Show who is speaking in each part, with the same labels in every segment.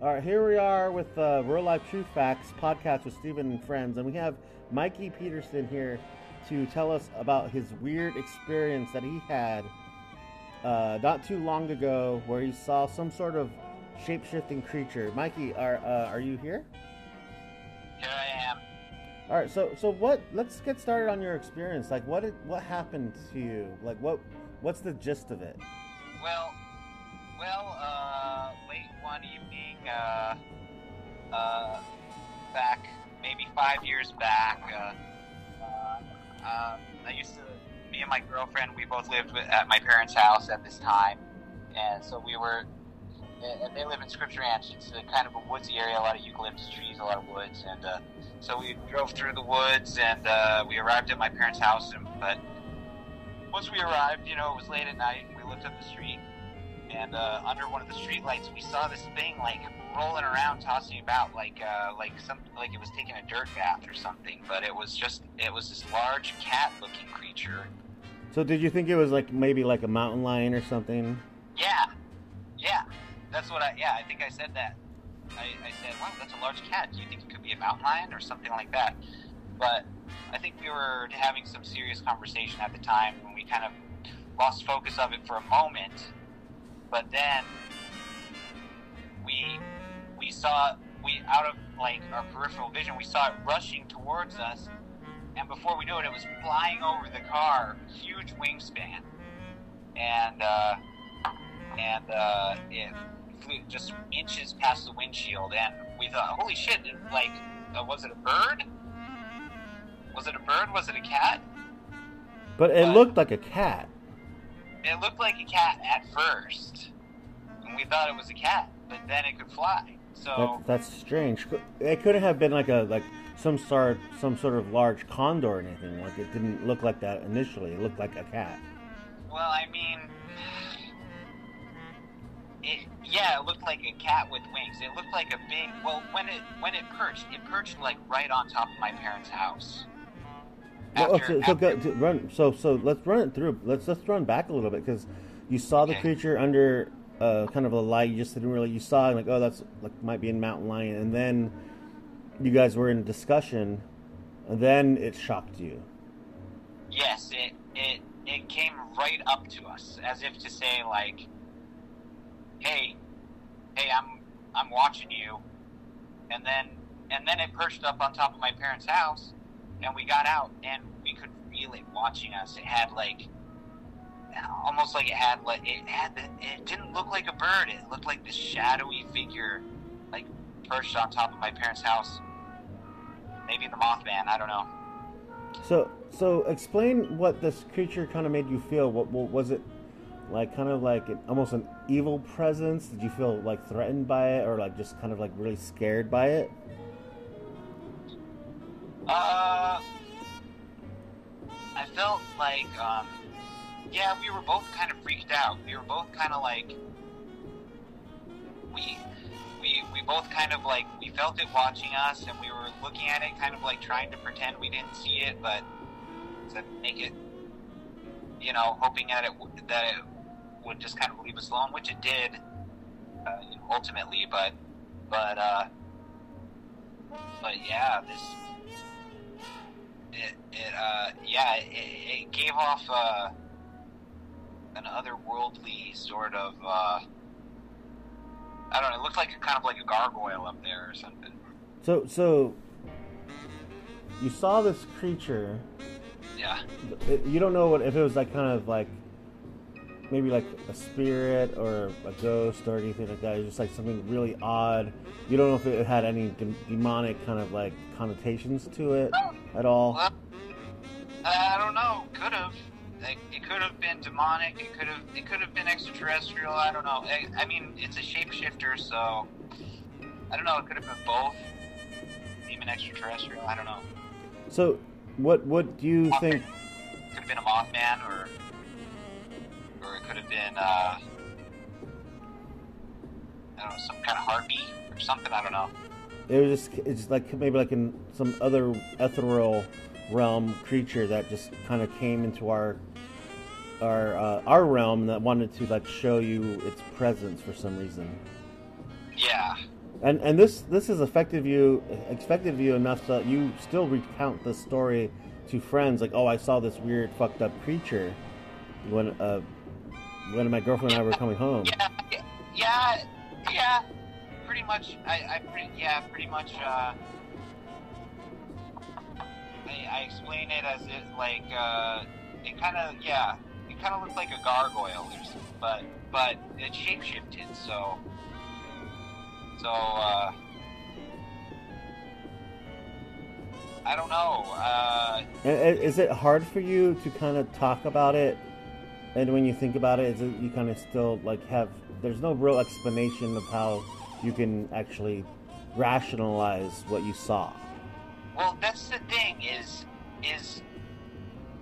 Speaker 1: All right, here we are with uh, Real Life True Facts podcast with Stephen and friends, and we have Mikey Peterson here to tell us about his weird experience that he had uh, not too long ago, where he saw some sort of shape-shifting creature. Mikey, are uh, are you here?
Speaker 2: Here I am.
Speaker 1: All right, so so what? Let's get started on your experience. Like, what did, what happened to you? Like, what what's the gist of it?
Speaker 2: Well, well, uh, late one evening, uh, uh, back maybe five years back, uh, uh, uh, I used to, me and my girlfriend, we both lived with, at my parents' house at this time, and so we were, and they live in Scripps Ranch. It's a kind of a woodsy area, a lot of eucalyptus trees, a lot of woods, and so we drove through the woods, and we arrived at my parents' house, and, but once we arrived, you know, it was late at night, and we looked up the street, and uh, under one of the streetlights, we saw this thing like rolling around, tossing about, like uh, like some like it was taking a dirt bath or something. But it was just it was this large cat-looking creature.
Speaker 1: So, did you think it was like maybe like a mountain lion or something?
Speaker 2: Yeah, yeah, that's what I yeah I think I said that. I, I said, wow, that's a large cat. Do you think it could be a mountain lion or something like that? But I think we were having some serious conversation at the time when we kind of lost focus of it for a moment but then saw we out of like our peripheral vision we saw it rushing towards us. And before we knew it it was flying over the car huge wingspan. And uh, and uh, it flew just inches past the windshield. And we thought holy shit like uh, was it a bird? Was it a bird? Was it a cat?
Speaker 1: But it looked like a cat.
Speaker 2: It looked like a cat at first, and we thought it was a cat, but then it could fly. So
Speaker 1: that's, that's strange. It couldn't have been like a like some sort some sort of large condor or anything. Like it didn't look like that initially. It looked like a cat.
Speaker 2: Well, I mean, it, yeah, it looked like a cat with wings. It looked like a big. Well, when it when it perched, it perched like right on top of my parents' house.
Speaker 1: Oh, after, well, so, so, go, run. So so let's run it through. Let's let's run back a little bit because you saw the okay. creature under uh, kind of a light. You just didn't really. You saw like oh that's like might be a mountain lion, and then you guys were in discussion, and then it shocked you.
Speaker 2: Yes, it it it came right up to us as if to say like, hey, hey, I'm I'm watching you, and then and then it perched up on top of my parents' house and we got out and we could feel it watching us. It had like almost like it had like it had the, it didn't look like a bird. It looked like this shadowy figure, like perched on top of my parents' house. Maybe the Mothman. I don't know.
Speaker 1: So so explain what this creature kind of made you feel. What, what was it? Like kind of like an, almost an evil presence? Did you feel like threatened by it, or like just kind of like really scared by it?
Speaker 2: Uh, I felt like, um, yeah, we were both kind of freaked out. We were both kind of like, we, we, we both kind of like, we felt it watching us, and we were looking at it, kind of like trying to pretend we didn't see it, but to make it, you know, hoping that it that it would just kind of leave us alone, which it did, uh, ultimately. But, but, uh, but yeah, this it, it uh, yeah, it, it gave off uh, an otherworldly sort of. Uh, I don't know. It looked like a kind of like a gargoyle up there or something.
Speaker 1: So, so you saw this creature.
Speaker 2: Yeah.
Speaker 1: It, you don't know what if it was like kind of like maybe like a spirit or a ghost or anything like that. It's just like something really odd. You don't know if it had any de- demonic kind of like connotations to it at all.
Speaker 2: Well, I don't know. Could have. It could have been demonic. It could have. It could have been extraterrestrial. I don't know. I, I mean, it's a shapeshifter, so I don't know. It could have been both. Even extraterrestrial. I don't know.
Speaker 1: So, what what do you Mothman. think?
Speaker 2: Could have been a Mothman, or or it could have been uh, I don't know, some kind of harpy or something. I don't know.
Speaker 1: It was just it's like maybe like in some other ethereal realm creature that just kind of came into our our uh, our realm that wanted to like show you its presence for some reason.
Speaker 2: Yeah,
Speaker 1: And and this this has affected you affected you enough so that you still recount the story to friends like, oh, I saw this weird fucked up creature when uh when my girlfriend and I were coming home.
Speaker 2: Yeah, yeah, yeah. Pretty much. I, I pretty, yeah, pretty much. Uh, I, I explain it as it like uh, it kind of yeah, kind of looked like a gargoyle, or something, but but it shapeshifted. So so uh, I don't know. Uh,
Speaker 1: is it hard for you to kind of talk about it? And when you think about it, is it you kind of still like have? There's no real explanation of how you can actually rationalize what you saw.
Speaker 2: Well, that's the thing is is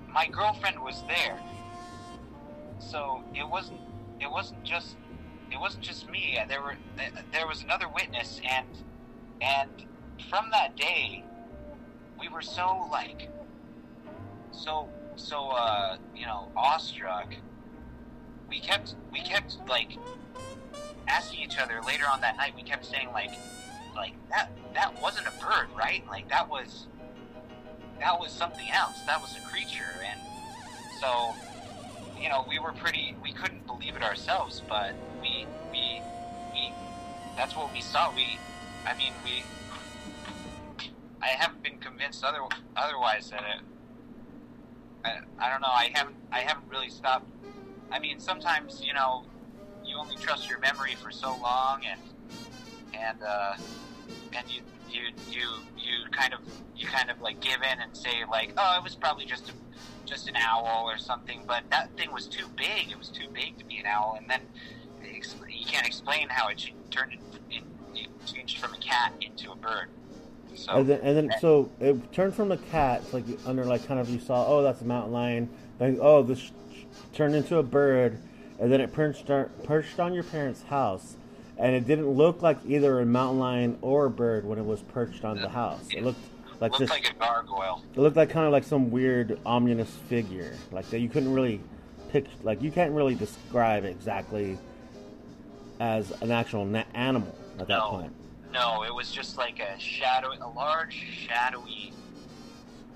Speaker 2: my girlfriend was there, so it wasn't it wasn't just it wasn't just me. There were there was another witness, and and from that day, we were so like so so uh you know awestruck. We kept we kept like asking each other later on that night. We kept saying like like that that wasn't a bird, right? Like that was that was something else. That was a creature, and so you know, we were pretty, we couldn't believe it ourselves, but we, we, we, that's what we saw. We, I mean, we, I haven't been convinced other, otherwise that it, I, I don't know, I haven't, I haven't really stopped. I mean, sometimes, you know, you only trust your memory for so long and, and, uh, and you, you, you, you kind of, you kind of like give in and say like, oh, it was probably just a just an owl or something, but that thing was too big. It was too big to be an owl, and then you can't explain how it turned it, it changed from a cat into a bird.
Speaker 1: So, and then, and then so it turned from a cat, like under like kind of you saw, oh, that's a mountain lion. Then oh, this turned into a bird, and then it perched on, perched on your parents' house, and it didn't look like either a mountain lion or a bird when it was perched on the uh, house. It looked
Speaker 2: like looked this, like a gargoyle.
Speaker 1: It looked like kind of like some weird ominous figure, like that you couldn't really pick, like you can't really describe exactly as an actual na- animal at that
Speaker 2: no,
Speaker 1: point.
Speaker 2: No, it was just like a shadow, a large shadowy.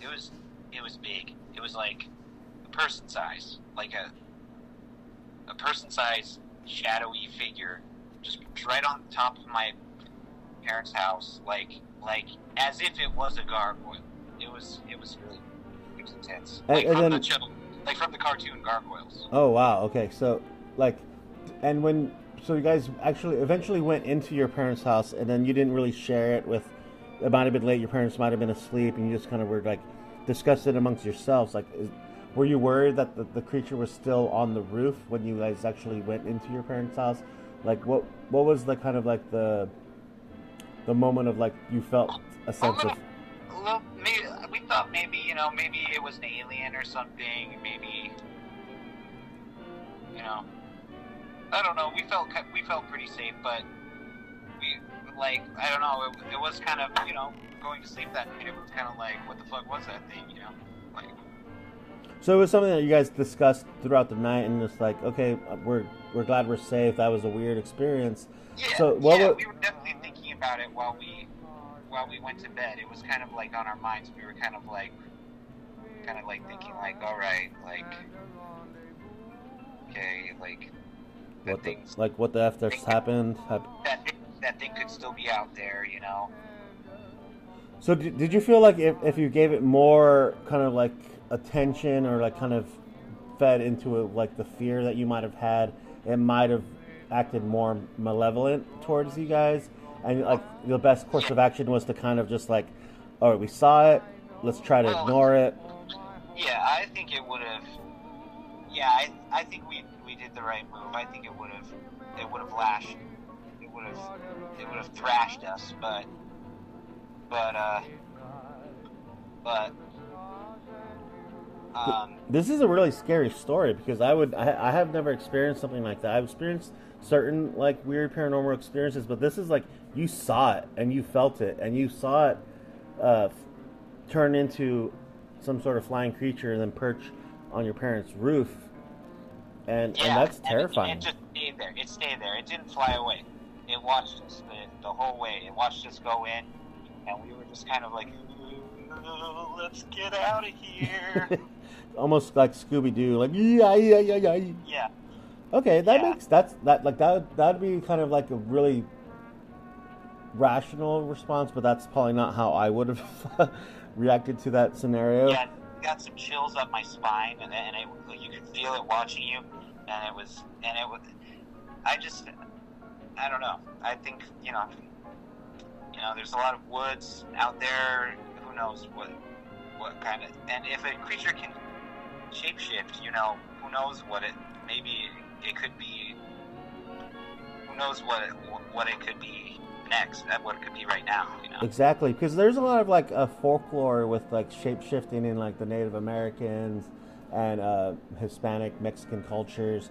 Speaker 2: It was, it was big. It was like a person size, like a a person size shadowy figure, just right on top of my parents' house, like like as if it was a gargoyle. It was it was really it was intense. Like and, and from then, the show, like from the cartoon Gargoyles.
Speaker 1: Oh wow, okay. So like and when so you guys actually eventually went into your parents' house and then you didn't really share it with it might have been late, your parents might have been asleep and you just kind of were like discussed it amongst yourselves. Like is, were you worried that the, the creature was still on the roof when you guys actually went into your parents' house? Like what what was the kind of like the the moment of like you felt a sense of.
Speaker 2: Little, maybe, we thought maybe you know maybe it was an alien or something. Maybe you know, I don't know. We felt we felt pretty safe, but we like I don't know. It, it was kind of you know going to sleep that night. It was kind of like what the fuck was that thing? You know, like.
Speaker 1: So it was something that you guys discussed throughout the night, and it's like, okay, we're we're glad we're safe. That was a weird experience.
Speaker 2: Yeah,
Speaker 1: so
Speaker 2: what yeah, we were definitely about it while we while we went to bed. It was kind of like on our minds. We were kind of like, kind of like thinking like, all right, like, okay, like,
Speaker 1: what the, like what the f happened?
Speaker 2: That thing, that thing could still be out there, you know.
Speaker 1: So did, did you feel like if, if you gave it more kind of like attention or like kind of fed into it like the fear that you might have had, it might have acted more malevolent towards you guys, and like the best course of action was to kind of just like, all right, we saw it, let's try to well, ignore it.
Speaker 2: Yeah, I think it would have. Yeah, I, I think we we did the right move. I think it would have it would have lashed. It would have it would have thrashed us, but but uh but um,
Speaker 1: this is a really scary story because I would I, I have never experienced something like that. I've experienced certain like weird paranormal experiences, but this is like you saw it and you felt it and you saw it uh, turn into some sort of flying creature and then perch on your parents' roof, and,
Speaker 2: yeah,
Speaker 1: and that's terrifying.
Speaker 2: And it, it, just stayed there. It stayed there. It didn't fly away. it watched us the, the whole way. It watched us go in, and we were just kind of like, let's get out of here.
Speaker 1: Almost like Scooby Doo, like yeah, yeah, yeah, yeah.
Speaker 2: Yeah.
Speaker 1: Okay, that
Speaker 2: Yeah.
Speaker 1: makes that's that like that that'd be kind of like a really rational response, but that's probably not how I would have reacted to that scenario.
Speaker 2: Yeah, it got some chills up my spine, and, and it, you could feel it watching you, and it was, and it was, I just, I don't know. I think you know, you know, there's a lot of woods out there. Who knows what, what kind of, and if a creature can shapeshift, you know, who knows what it? Maybe it could be. Who knows what it, what it could be next? That what it could be right now. You know.
Speaker 1: Exactly, because there's a lot of like uh, folklore with like shape shifting in like the Native Americans and uh, Hispanic Mexican cultures,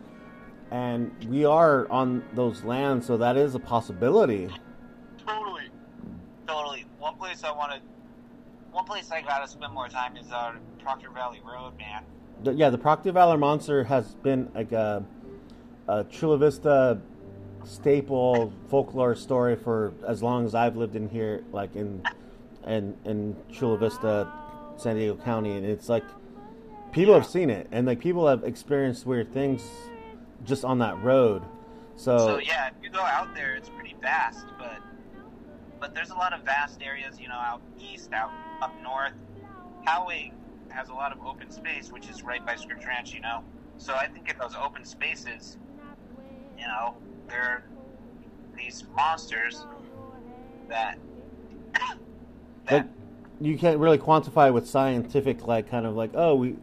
Speaker 1: and we are on those lands, so that is a possibility.
Speaker 2: Totally. Totally. One place I want to, one place I gotta spend more time is on Proctor Valley Road, man.
Speaker 1: The- yeah, the Proctor Valley Monster has been like a, a Chula Vista staple folklore story for as long as I've lived in here, like in in in Chula Vista, San Diego County, and it's like people have seen it, and like people have experienced weird things just on that road. So,
Speaker 2: So yeah, if you go out there, it's pretty vast, but but there's a lot of vast areas, you know, out east, out up north. Poway has a lot of open space, which is right by Scripps Ranch, you know. So I think in those open spaces, you know, there are these monsters that that
Speaker 1: But you can't really quantify with scientific, like kind of like, oh, we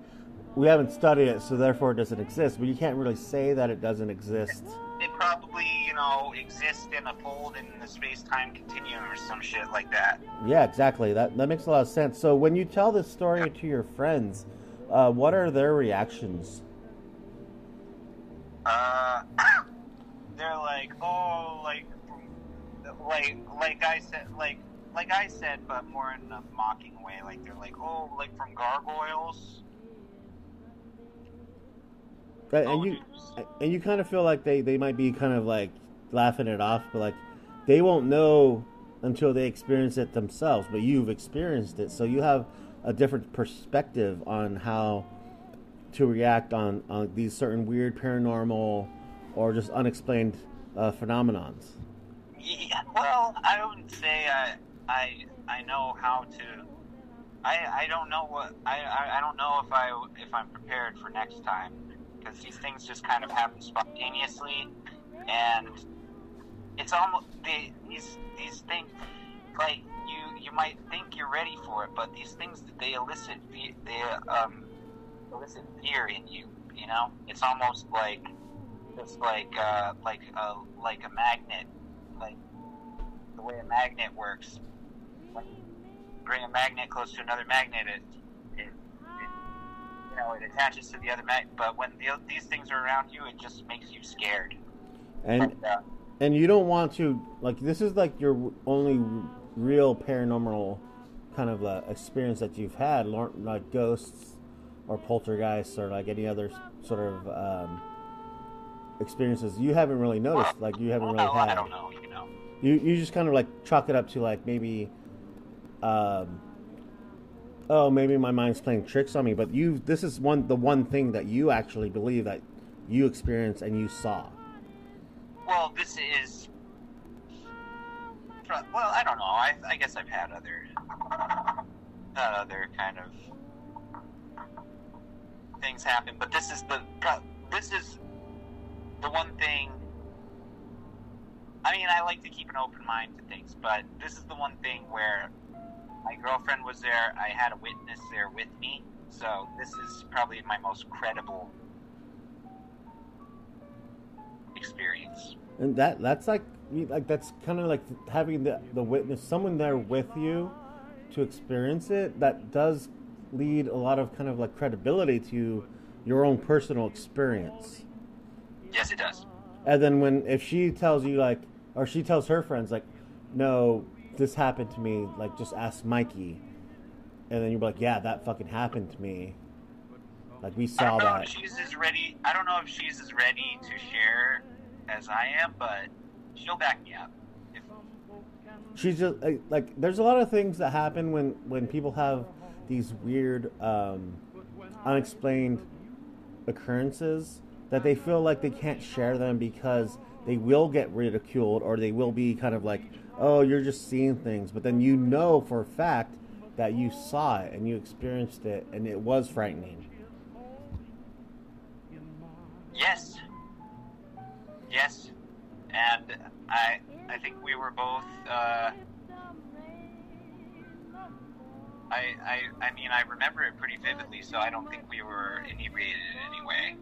Speaker 1: we haven't studied it, so therefore it doesn't exist. But you can't really say that it doesn't exist.
Speaker 2: it probably, you know, exist in a fold in the space time continuum or some shit like that.
Speaker 1: Yeah, exactly. That that makes a lot of sense. So when you tell this story to your friends, uh, what are their reactions?
Speaker 2: Uh, they're like, oh, like, like, like I said, like, like I said, but more in a mocking way. Like they're like, oh, like from gargoyles.
Speaker 1: And,
Speaker 2: Oh,
Speaker 1: and you and you kind of feel like they they might be kind of like laughing it off, but like they won't know until they experience it themselves. But you've experienced it, so you have a different perspective on how to react on on these certain weird paranormal or just unexplained uh, phenomenons.
Speaker 2: Yeah, well, I wouldn't say I, I, I know how to. I, I don't know what I, I, I don't know if I if I'm prepared for next time because these things just kind of happen spontaneously, and it's almost they, these these things like you you might think you're ready for it, but these things they elicit they um elicit fear in you. You know, it's almost like it's like uh, like a like a magnet like the way a magnet works. When you bring a magnet close to another magnet, it, it, it you know it attaches to the other magnet. But when the, these things are around you, it just makes you scared.
Speaker 1: And
Speaker 2: uh,
Speaker 1: and you don't want to like this is like your only real paranormal kind of uh, experience that you've had, like ghosts or poltergeists or like any other sort of um, experiences. You haven't really noticed, like you haven't really had.
Speaker 2: I don't know, you know.
Speaker 1: You you just kind of like chalk it up to like maybe, um, oh maybe my mind's playing tricks on me. But you this is one the one thing that you actually believe that you experienced and you saw.
Speaker 2: Well, this is. Well, I don't know. I, I guess I've had other, had other kind of things happen, but this is the this is the one thing. I mean, I like to keep an open mind to things, but this is the one thing where my girlfriend was there. I had a witness there with me, so this is probably my most credible experience.
Speaker 1: And that that's like like that's kind of like having the the witness, someone there with you to experience it. That does lead a lot of kind of like credibility to your own personal experience.
Speaker 2: Yes, it does.
Speaker 1: And then when if she tells you like, or she tells her friends like, no, this happened to me. Like just ask Mikey. And then you're like, yeah, that fucking happened to me. Like we
Speaker 2: I
Speaker 1: saw
Speaker 2: don't know
Speaker 1: that.
Speaker 2: if she's as ready. I don't know if she's as ready to share as I am, but she'll back me up. If,
Speaker 1: she's just like, like there's a lot of things that happen when when people have these weird um, unexplained occurrences that they feel like they can't share them because they will get ridiculed or they will be kind of like oh you're just seeing things but then you know for a fact that you saw it and you experienced it and it was frightening
Speaker 2: yes, yes, and I I think we were both. Uh, I, I I mean I remember it pretty vividly, so I don't think we were inebriated in any way.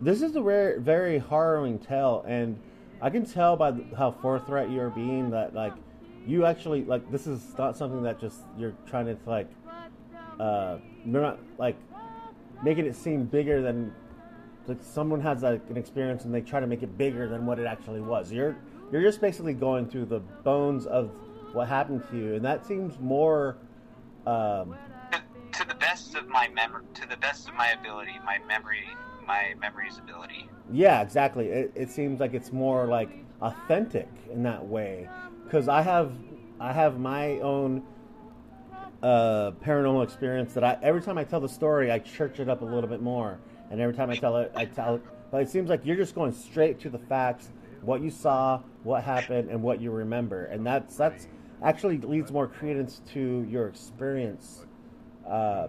Speaker 1: This is a very very harrowing tale and i can tell by how forthright you're being that like you actually like this is not something that just you're trying to like uh you're not like making it seem bigger than like someone has like an experience and they try to make it bigger than what it actually was. You're you're just basically going through the bones of what happened to you and that seems more um
Speaker 2: To, to the best of my memory, to the best of my ability, my memory, my memory's ability.
Speaker 1: Yeah, exactly. It, it seems like it's more like authentic in that way, because I have I have my own uh, paranormal experience that I every time I tell the story I church it up a little bit more, and every time I tell it I tell it. But it seems like you're just going straight to the facts, what you saw, what happened, and what you remember, and that's that's actually leads more credence to your experience. Uh,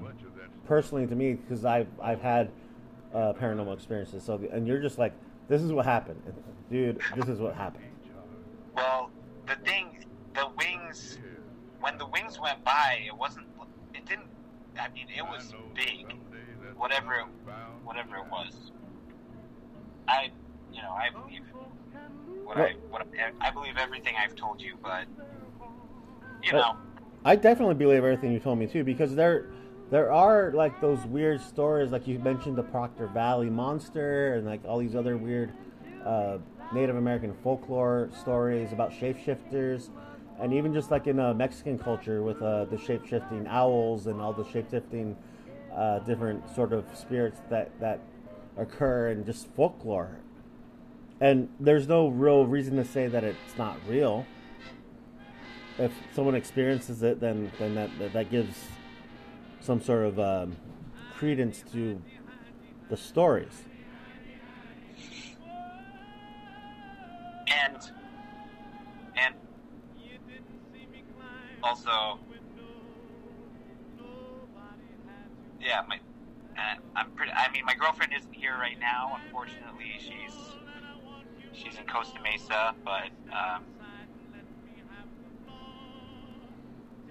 Speaker 1: personally, to me, because I've I've had uh, paranormal experiences. So, and you're just like, this is what happened, dude. This is what happened.
Speaker 2: Well, the thing, the wings, when the wings went by, it wasn't. It didn't. I mean, it was big. Whatever it, whatever it was. I, you know, I believe what I what I, I believe everything I've told you, but you know,
Speaker 1: I definitely believe everything you told me too, because there, there are like those weird stories, like you mentioned the Proctor Valley monster, and like all these other weird uh, Native American folklore stories about shapeshifters, and even just like in uh, Mexican culture with uh, the shapeshifting owls and all the shapeshifting uh, different sort of spirits that that occur in just folklore. And there's no real reason to say that it's not real if someone experiences it, then then that, that gives some sort of um, credence to the stories.
Speaker 2: and and also, yeah, my. Uh, I'm pretty. I mean, my girlfriend isn't here right now. Unfortunately, she's she's in Costa Mesa, but um,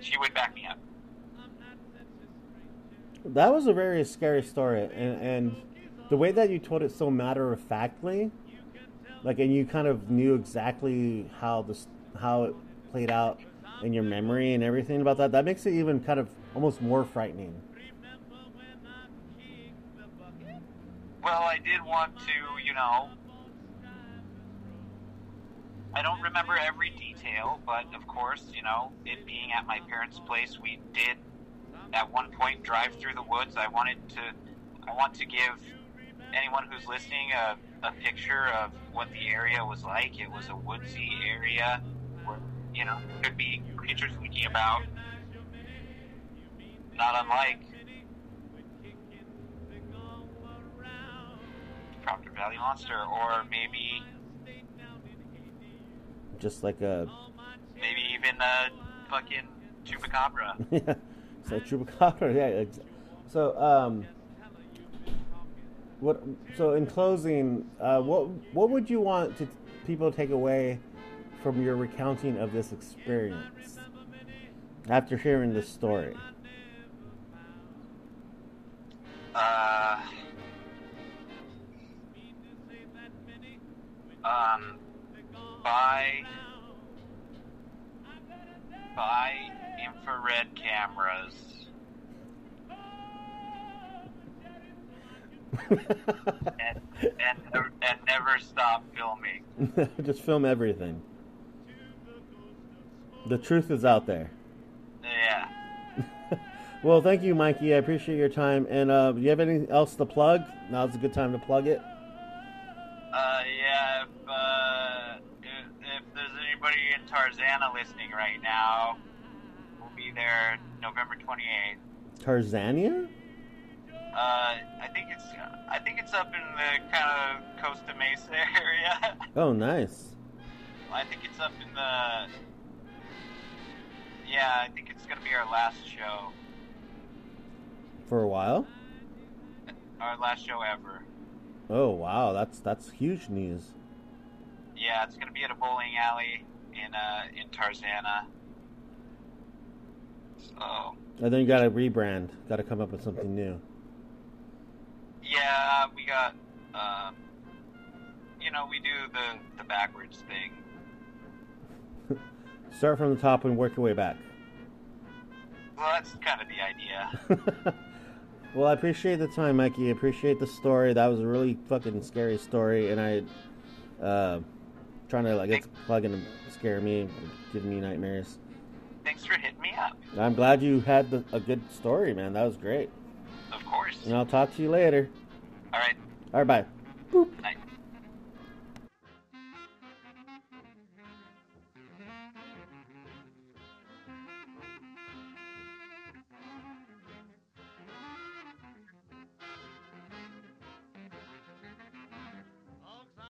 Speaker 2: she would back me up.
Speaker 1: That was a very scary story, and and the way that you told it so matter of factly, like, and you kind of knew exactly how this how it played out in your memory and everything about that. That makes it even kind of almost more frightening.
Speaker 2: Well, I did want to, you know. I don't remember every detail, but of course, you know, it being at my parents' place, we did at one point drive through the woods. I wanted to, I want to give anyone who's listening a, a picture of what the area was like. It was a woodsy area where, you know, could be creatures leaking about. Not unlike Proctor Valley Monster, or maybe
Speaker 1: Just like a
Speaker 2: maybe even a fucking chupacabra.
Speaker 1: so chupacabra. Yeah. So um, what? So in closing, uh, what what would you want to people take away from your recounting of this experience after hearing this story?
Speaker 2: Uh, um, buy buy infrared cameras. and, and and never stop filming.
Speaker 1: Just film everything. The truth is out there.
Speaker 2: Yeah.
Speaker 1: Well, thank you, Mikey. I appreciate your time. And uh, do you have anything else to plug? Now's a good time to plug it.
Speaker 2: Uh, yeah. If, uh, Tarzana listening right now. We'll be there November 28th.
Speaker 1: Tarzania?
Speaker 2: Uh, I think it's I think it's up in the kind of Costa Mesa area.
Speaker 1: Oh, nice.
Speaker 2: I think it's up in the. Yeah, I think it's gonna be our last show,
Speaker 1: For a while?
Speaker 2: our last show ever.
Speaker 1: Oh, wow. That's that's huge news.
Speaker 2: Yeah, it's gonna be at a bowling alley in uh in Tarzana. So
Speaker 1: And then you got to rebrand. Got to come up with something new.
Speaker 2: yeah, we got. Um, you know, we do the the backwards thing.
Speaker 1: Start from the top and work your way back.
Speaker 2: Well, that's kind of the idea.
Speaker 1: well, I appreciate the time, Mikey. I appreciate the story. That was a really fucking scary story, and I, uh, trying to like it's plugging to scare me, giving me nightmares.
Speaker 2: Thanks for hitting me up.
Speaker 1: I'm glad you had the, a good story, man. That was great.
Speaker 2: Of course.
Speaker 1: And I'll talk to you later.
Speaker 2: All right.
Speaker 1: All right, bye.
Speaker 2: Night.